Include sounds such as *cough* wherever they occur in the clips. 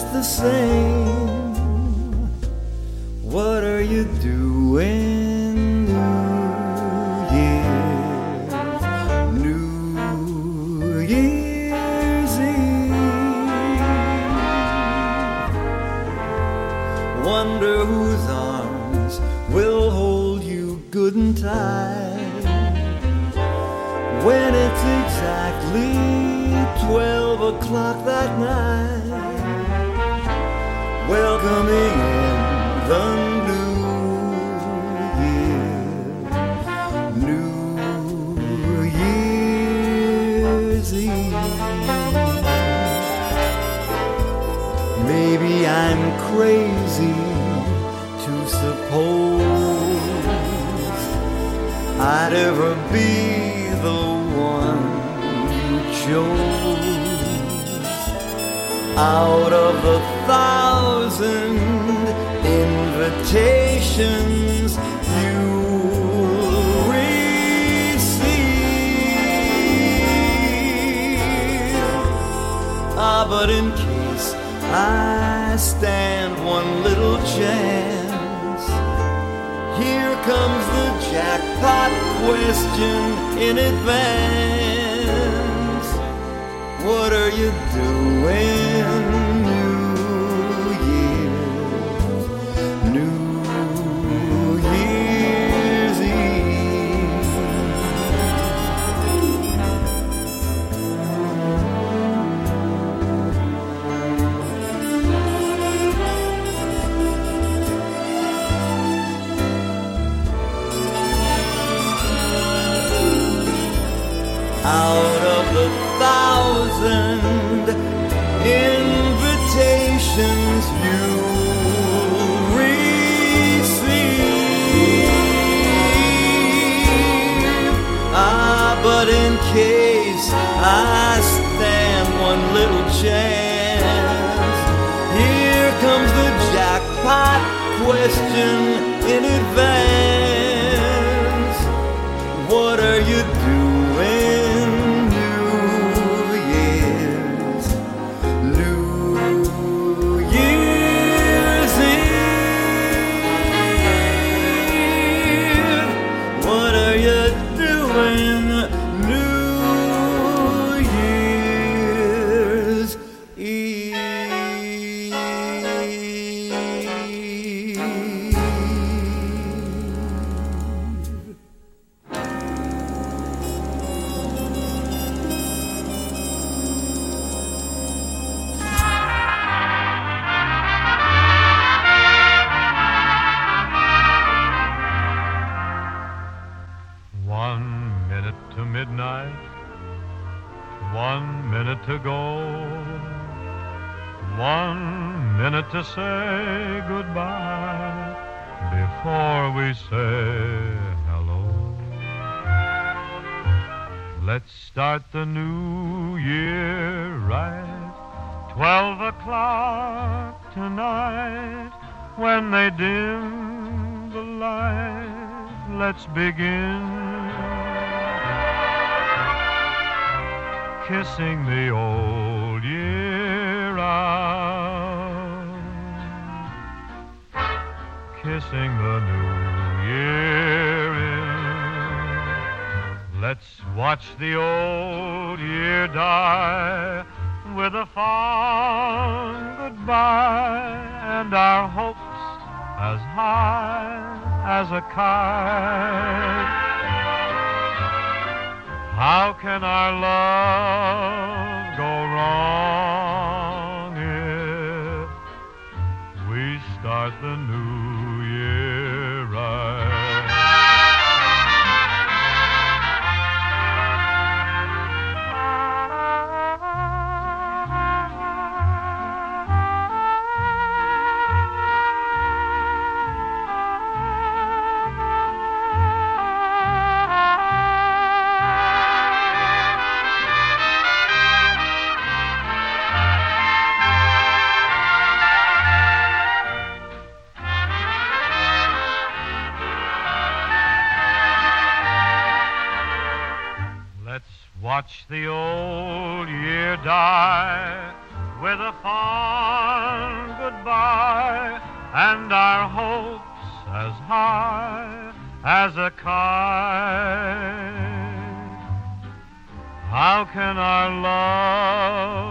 just the same. What are you doing New Year's? New Year's Eve. Wonder whose arms will hold you good and tight when it's exactly twelve o'clock that night. Welcoming in the new year, New Year's Eve. Maybe I'm crazy to suppose I'd ever be the one you chose out of the thousand invitations you receive. Ah, but in case I stand one little chance, here comes the jackpot question in advance. What are you doing, out of the thousand invitations you receive. Ah, but in case I stand one little chance, here comes the jackpot question in advance. The new year right. Twelve o'clock tonight when they dim the light. Let's begin kissing the old year out, kissing the new year in. Let's watch the old as a kite. How can our love go wrong if we start the watch the old year die with a fond goodbye and our hopes as high as a kite. How can our love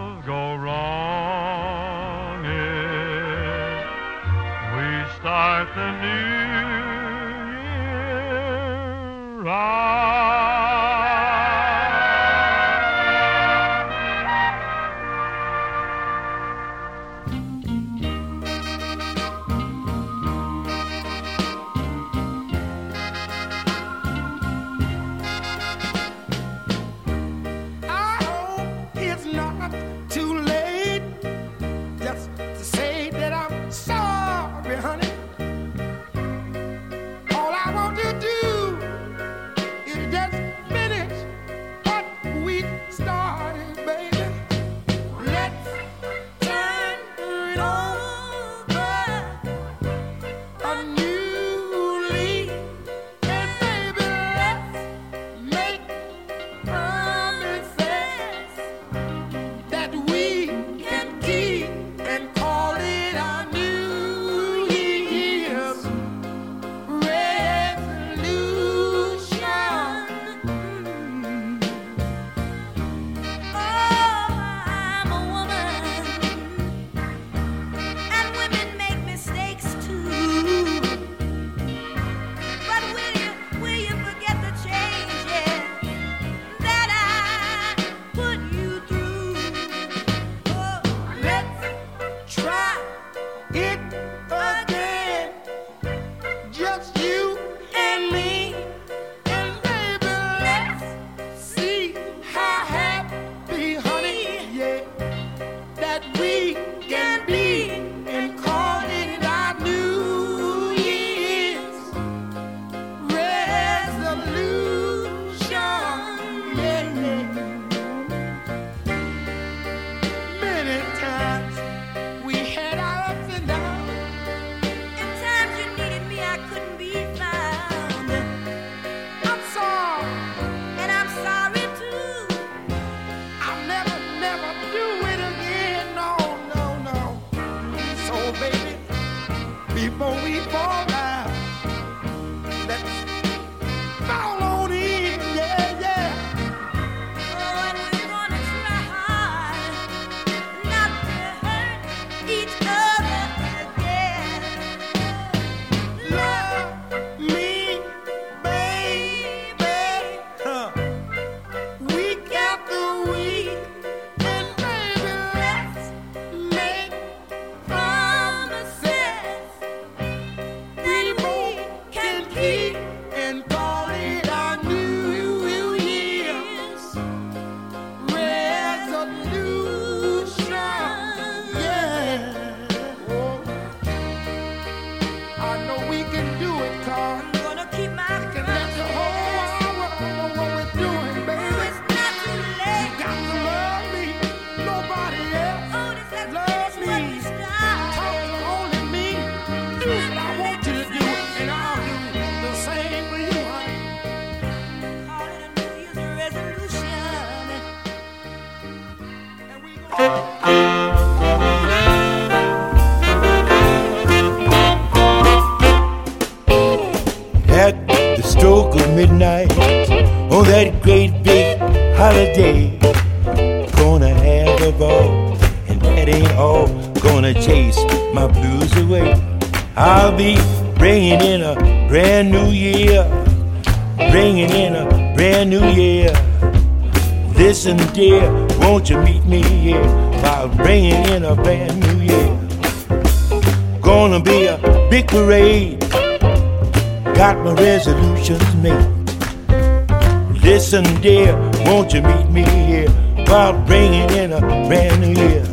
Won't you meet me here while bringing in a brand new year?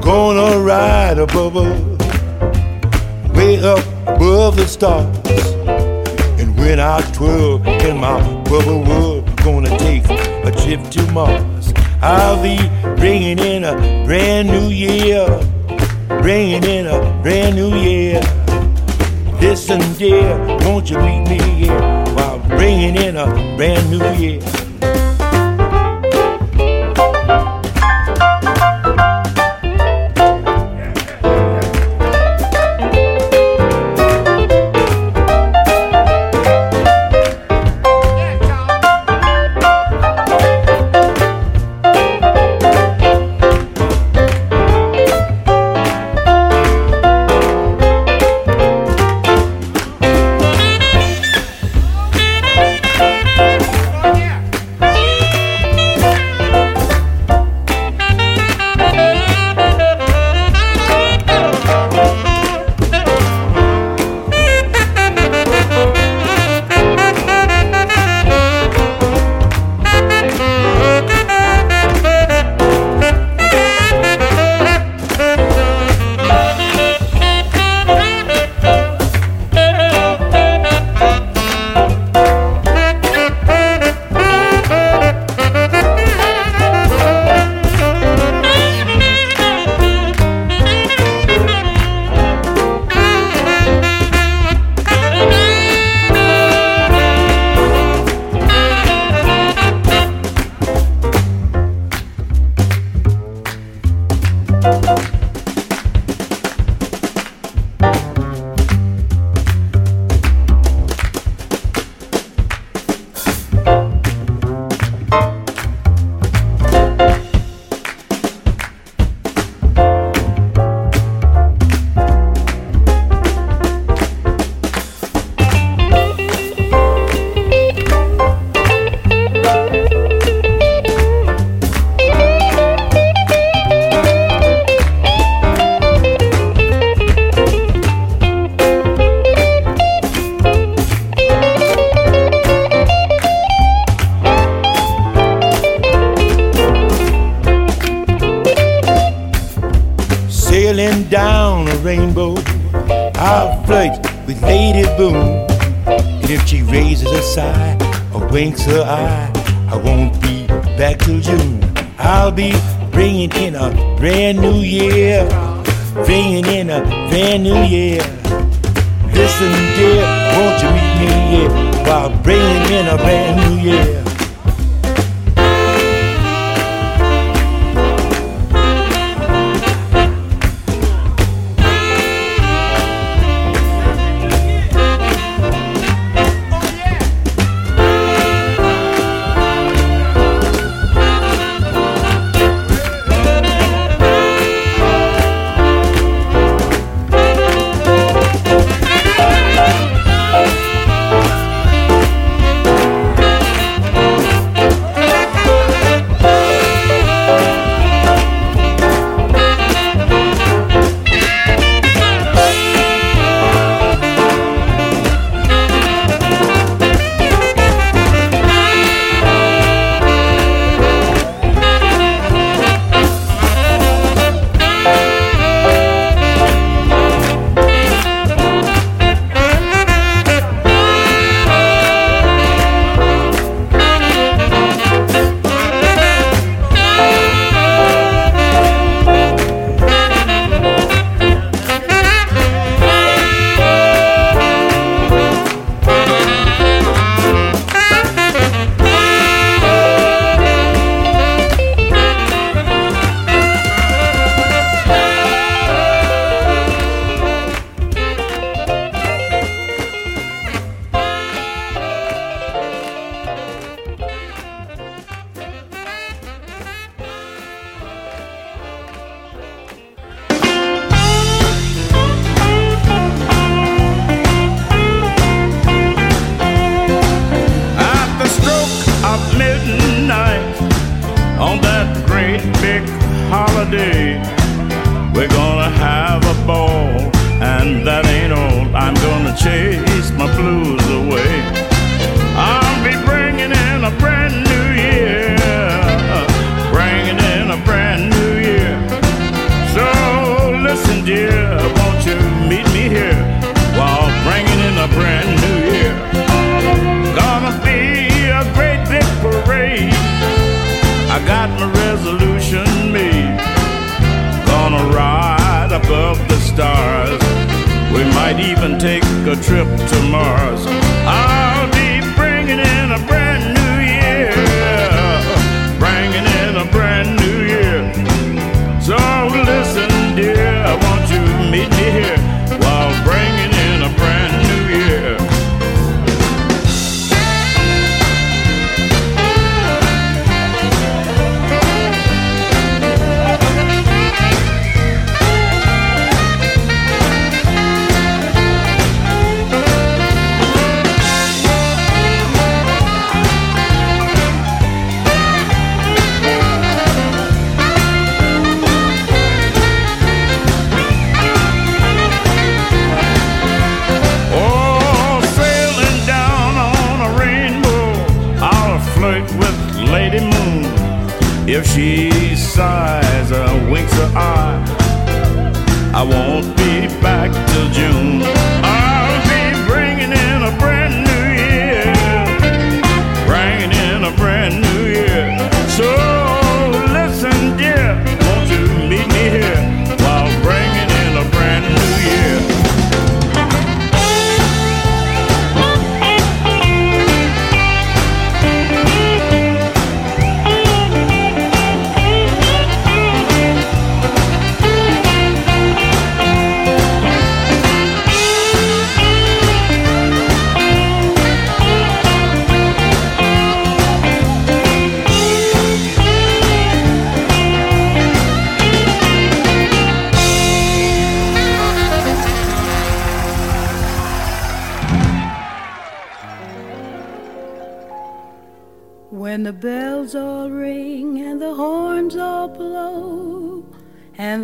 Gonna ride above us, way up above the stars. And when I twirl in my bubble world, gonna take a trip to Mars. I'll be bringing in a brand new year, bringing in a brand new year. Listen, dear, won't you meet me here while bringing in a brand new year? her eye. I won't be back till June. I'll be bringing in a brand new year. Bringing in a brand new year. Listen, dear, won't you meet me here while bringing in a brand new year?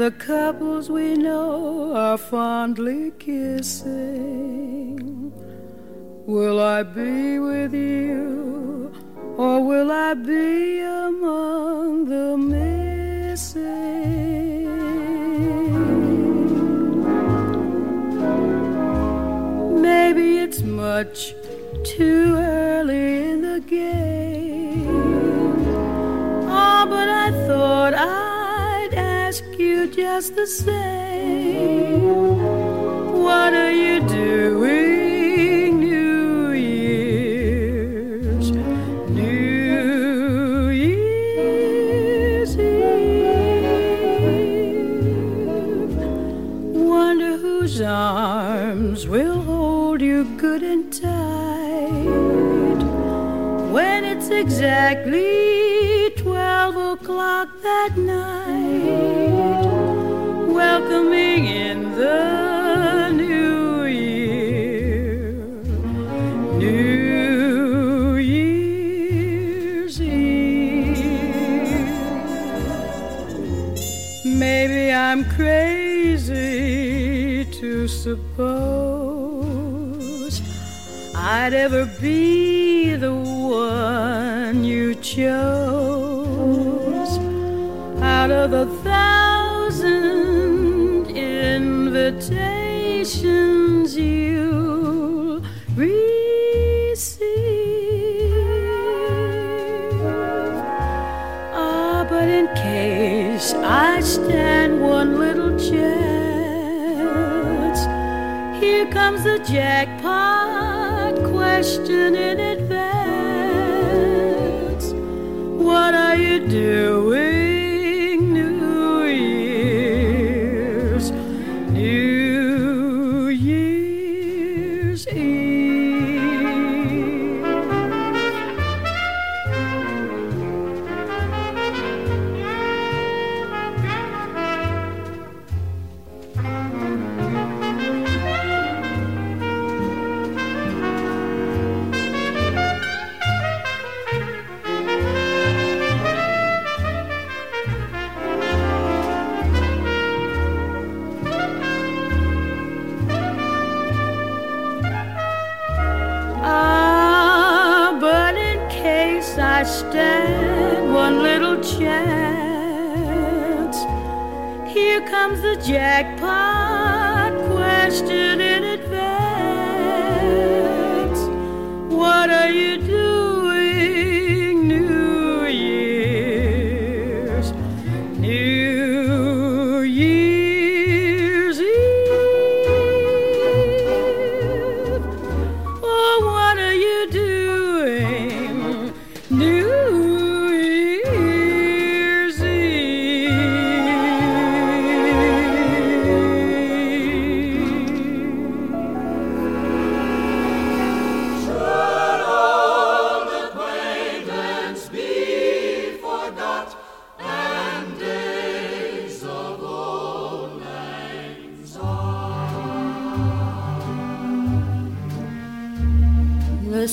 The couples we know are fondly kissing, will I be with you, or will I be among the missing? Maybe it's much too early in the game. Oh, but I thought ask you just the same. What are you doing, New Year's? New Year's Eve. Wonder whose arms will hold you good and tight when it's exactly twelve o'clock that night, welcoming in the new year, New Year's Eve. Maybe I'm crazy to suppose I'd ever be the one you chose out of the invitations you receive. Ah, but in case I stand one little chance, here comes the jackpot question in advance. What are you doing,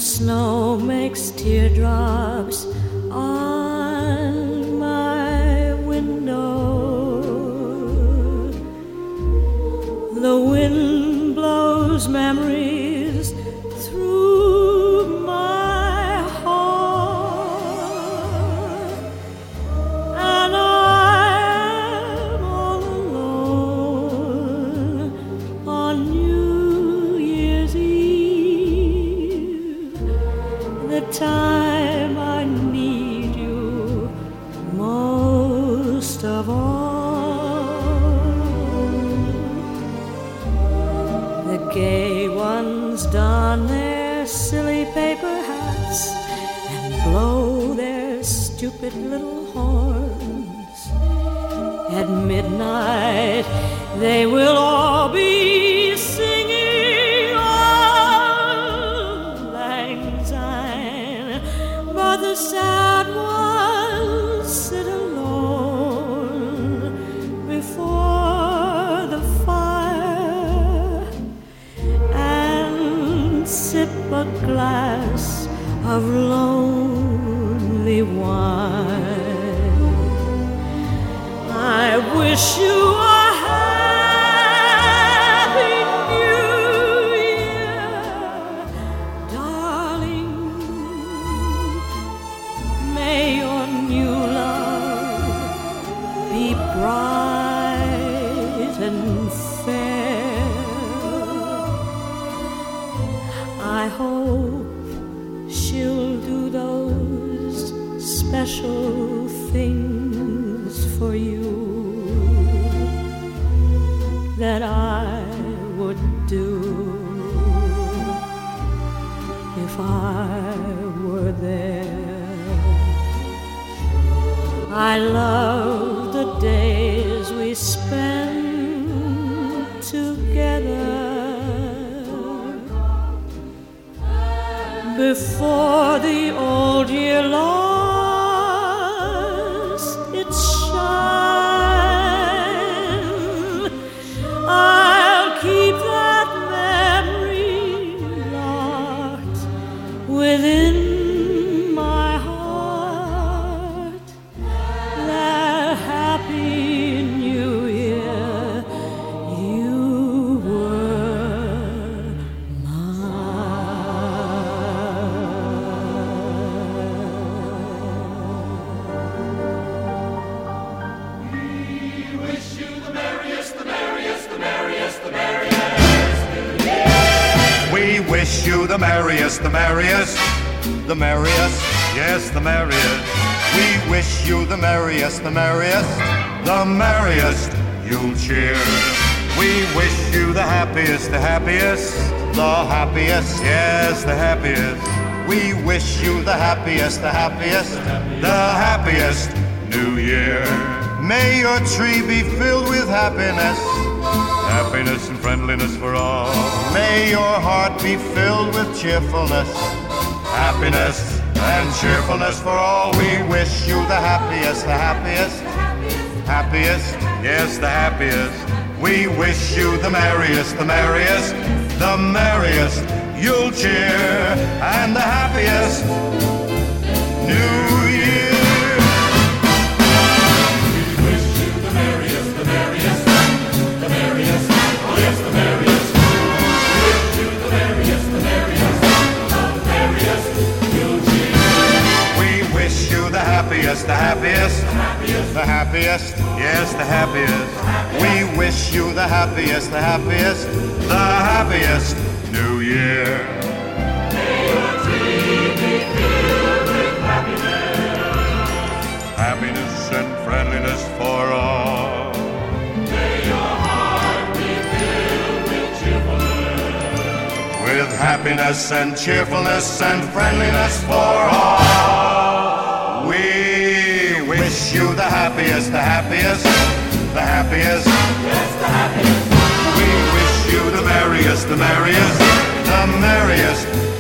snow makes teardrops on my window. The wind blows memories stupid little horns. At midnight, they will all be singing Auld Lang Syne, but the sad ones sit alone before the fire and sip a glass of lonely wish you merriest, the merriest, the merriest, yes, the merriest. We wish you the merriest, the merriest, the merriest. Yule cheer. We wish you the happiest, the happiest, the happiest, yes, the happiest. We wish you the happiest, the happiest, the happiest New Year. May your tree be filled with happiness. Happiness and friendliness for all. May your heart be filled with cheerfulness. Happiness and cheerfulness for all. We wish you the happiest, the happiest, happiest, yes, the happiest. We wish you the merriest, the merriest, the merriest. Yule cheer and the happiest New the happiest, the happiest, the happiest, yes, the happiest. We wish you the happiest, the happiest, the happiest New Year. Happiness and friendliness for all. With happiness and cheerfulness and friendliness for all. Wish you the happiest, the happiest, the happiest. Yes, the happiest. We wish you the merriest, the merriest, the merriest.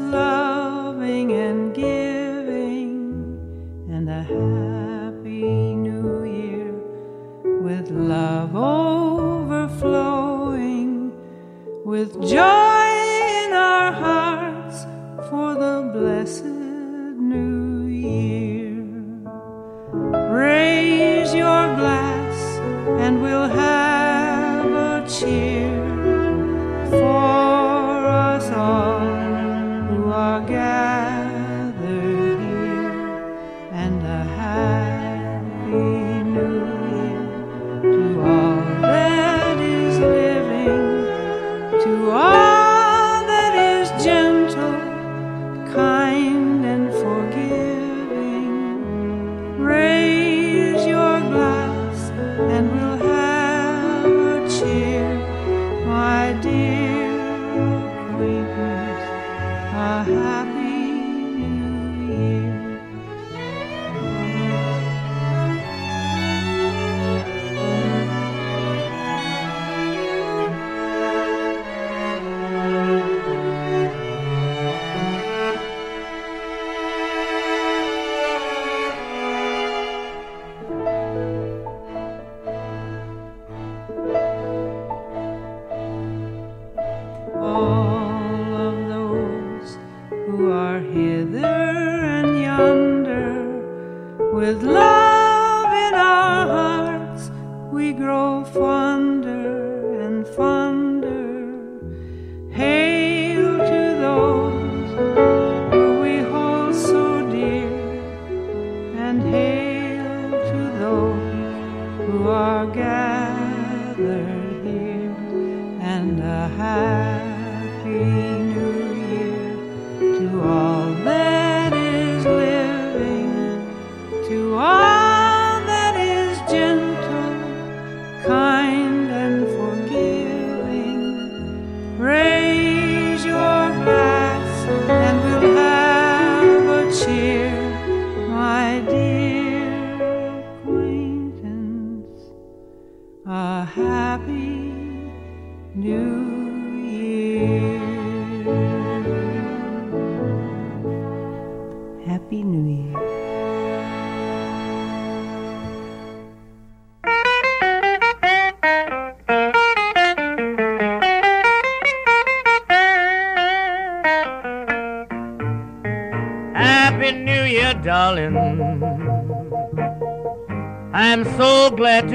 Loving and giving, and a happy new year with love overflowing, with joy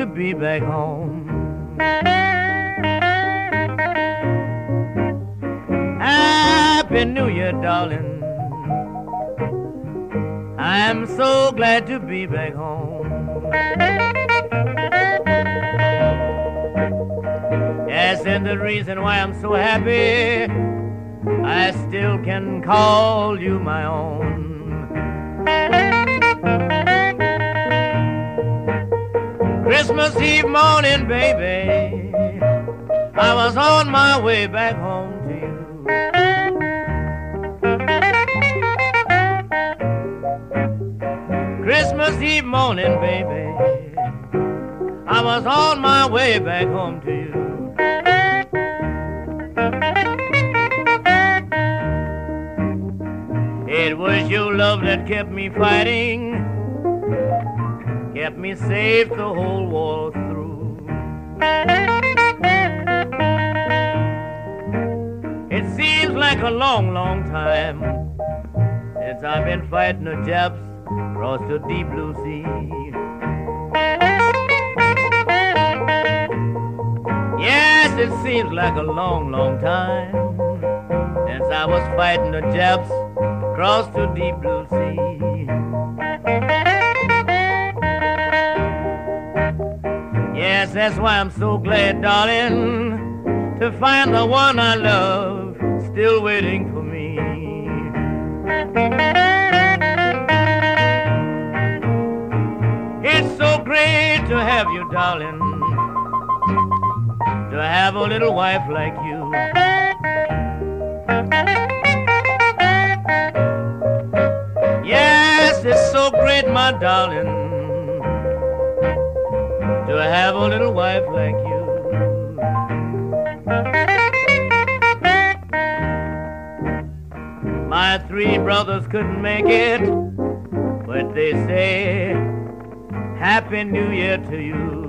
be back home. Happy New Year, darling. I'm so glad to be back home. Yes, and the reason why I'm so happy, I still can call you my own. Christmas Eve morning, baby, I was on my way back home to you. Christmas Eve morning, baby, I was on my way back home to you. It was your love that kept me fighting kept me safe the whole war through. It seems like a long, long time since I've been fighting the Japs across the deep blue sea. Yes, it seems like a long, long time since I was fighting the Japs across the deep blue sea. That's why I'm so glad, darling, to find the one I love still waiting for me. It's so great to have you, darling, to have a little wife like you. Yes, it's so great, my darling to have a little wife like you. My three brothers couldn't make it, but they say, Happy New Year to you.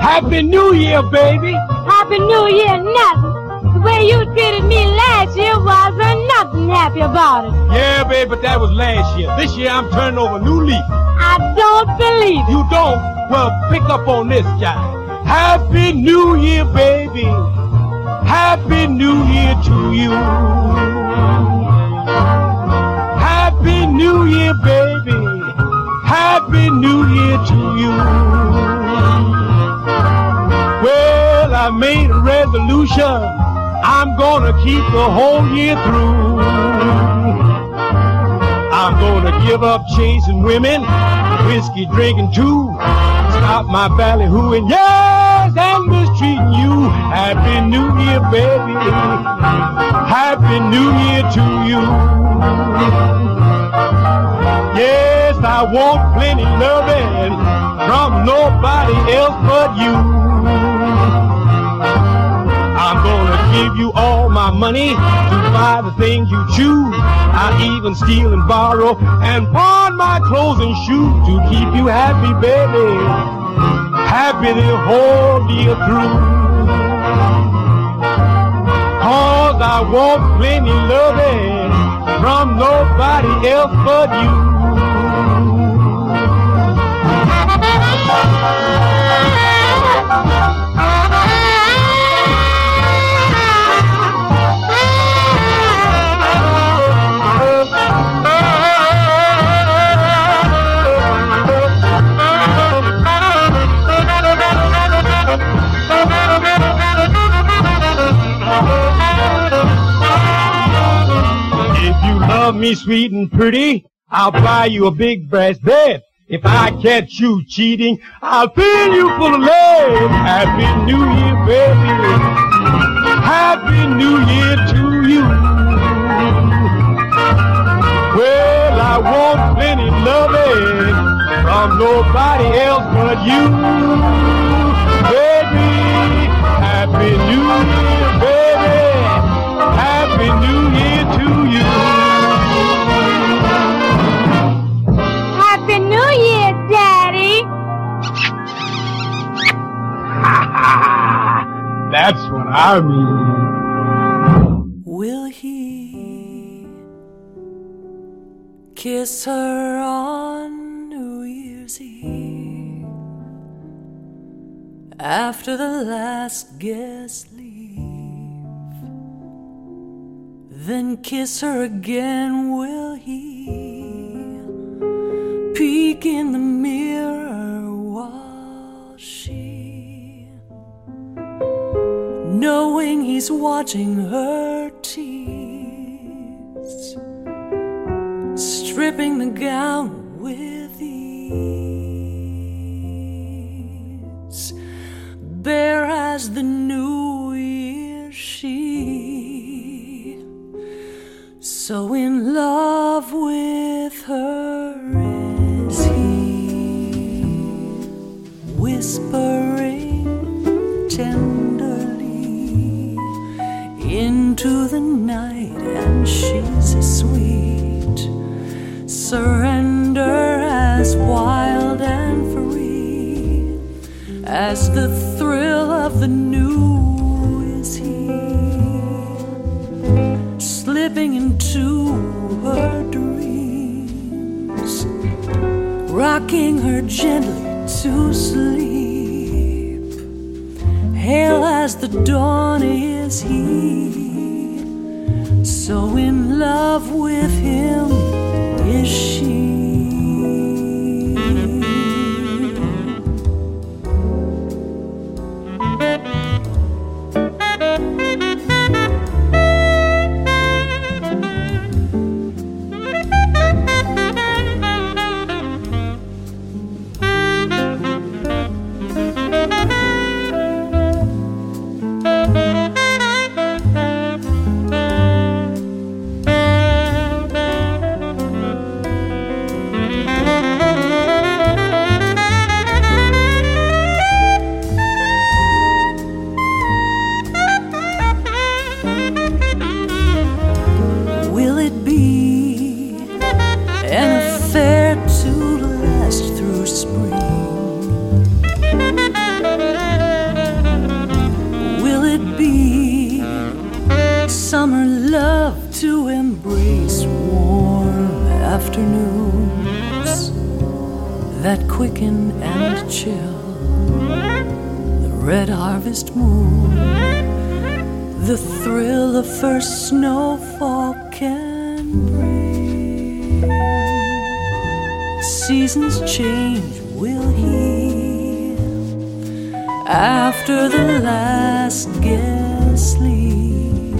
Happy New Year, baby. Happy New Year, nothing. The way you treated me last year wasn't nothing happy about it. Yeah, baby, but that was last year. This year I'm turning over a new leaf. I don't believe it. You don't? Well, pick up on this, guy. Happy New Year, baby. Happy New Year to you. Happy New Year, baby. Happy New Year to you. Well, I made a resolution. I'm gonna keep the whole year through. I'm gonna give up chasing women, whiskey drinking too. Stop my ballyhooing, yes, and mistreating you. Happy New Year, baby. Happy New Year to you. Yes, I want plenty loving from nobody else but you. I'm gonna give you all my money to buy the things you choose. I'll even steal and borrow and pawn my clothes and shoes to keep you happy, baby. Happy the whole year through. Cause I want plenty loving from nobody else but you. Me sweet and pretty, I'll buy you a big brass bed. If I catch you cheating, I'll fill you full of lead. Happy New Year, baby. Happy New Year to you. Well, I want plenty loving from nobody else but you. Baby, Happy New Year, *laughs* That's what I mean. Will he kiss her on New Year's Eve after the last guest leave? Then kiss her again, will he peek in the mirror while she knowing he's watching her tease, stripping the gown with ease, bare as the new year she, so in love with her is he, whispering Surrender as wild and free as the thrill of the new is he, slipping into her dreams, rocking her gently to sleep. Hail as the dawn is he, so in love with after the last guest leave.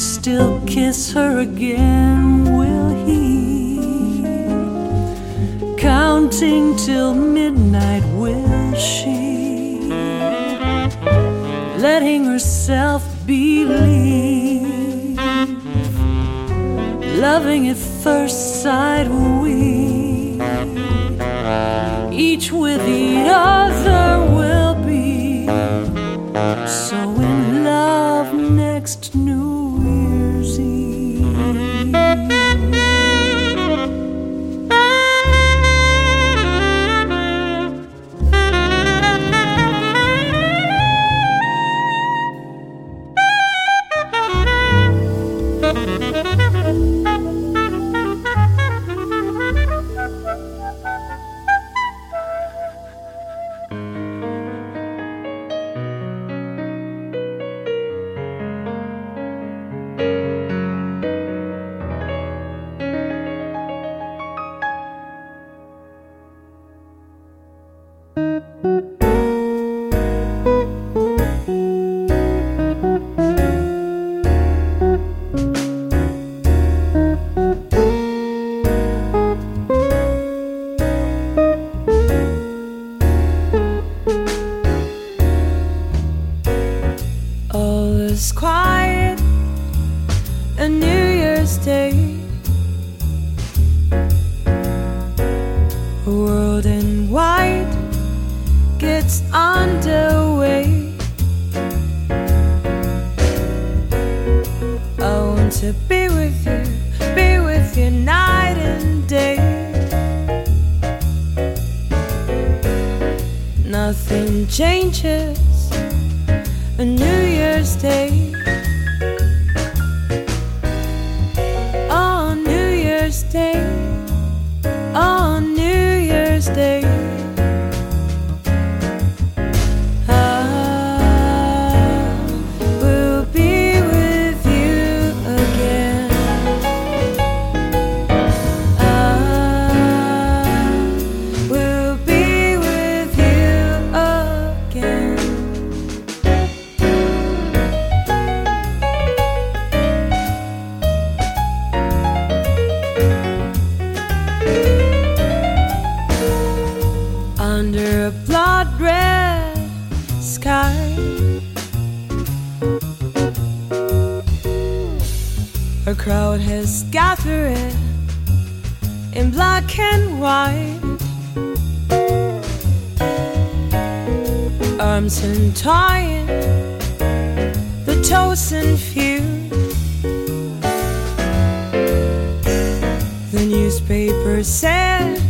Still kiss her again, will he? Counting till midnight, will she? Letting herself believe. Loving at first sight, we each with the other so A crowd has gathered in black and white, arms entwined, the chosen few. The newspaper said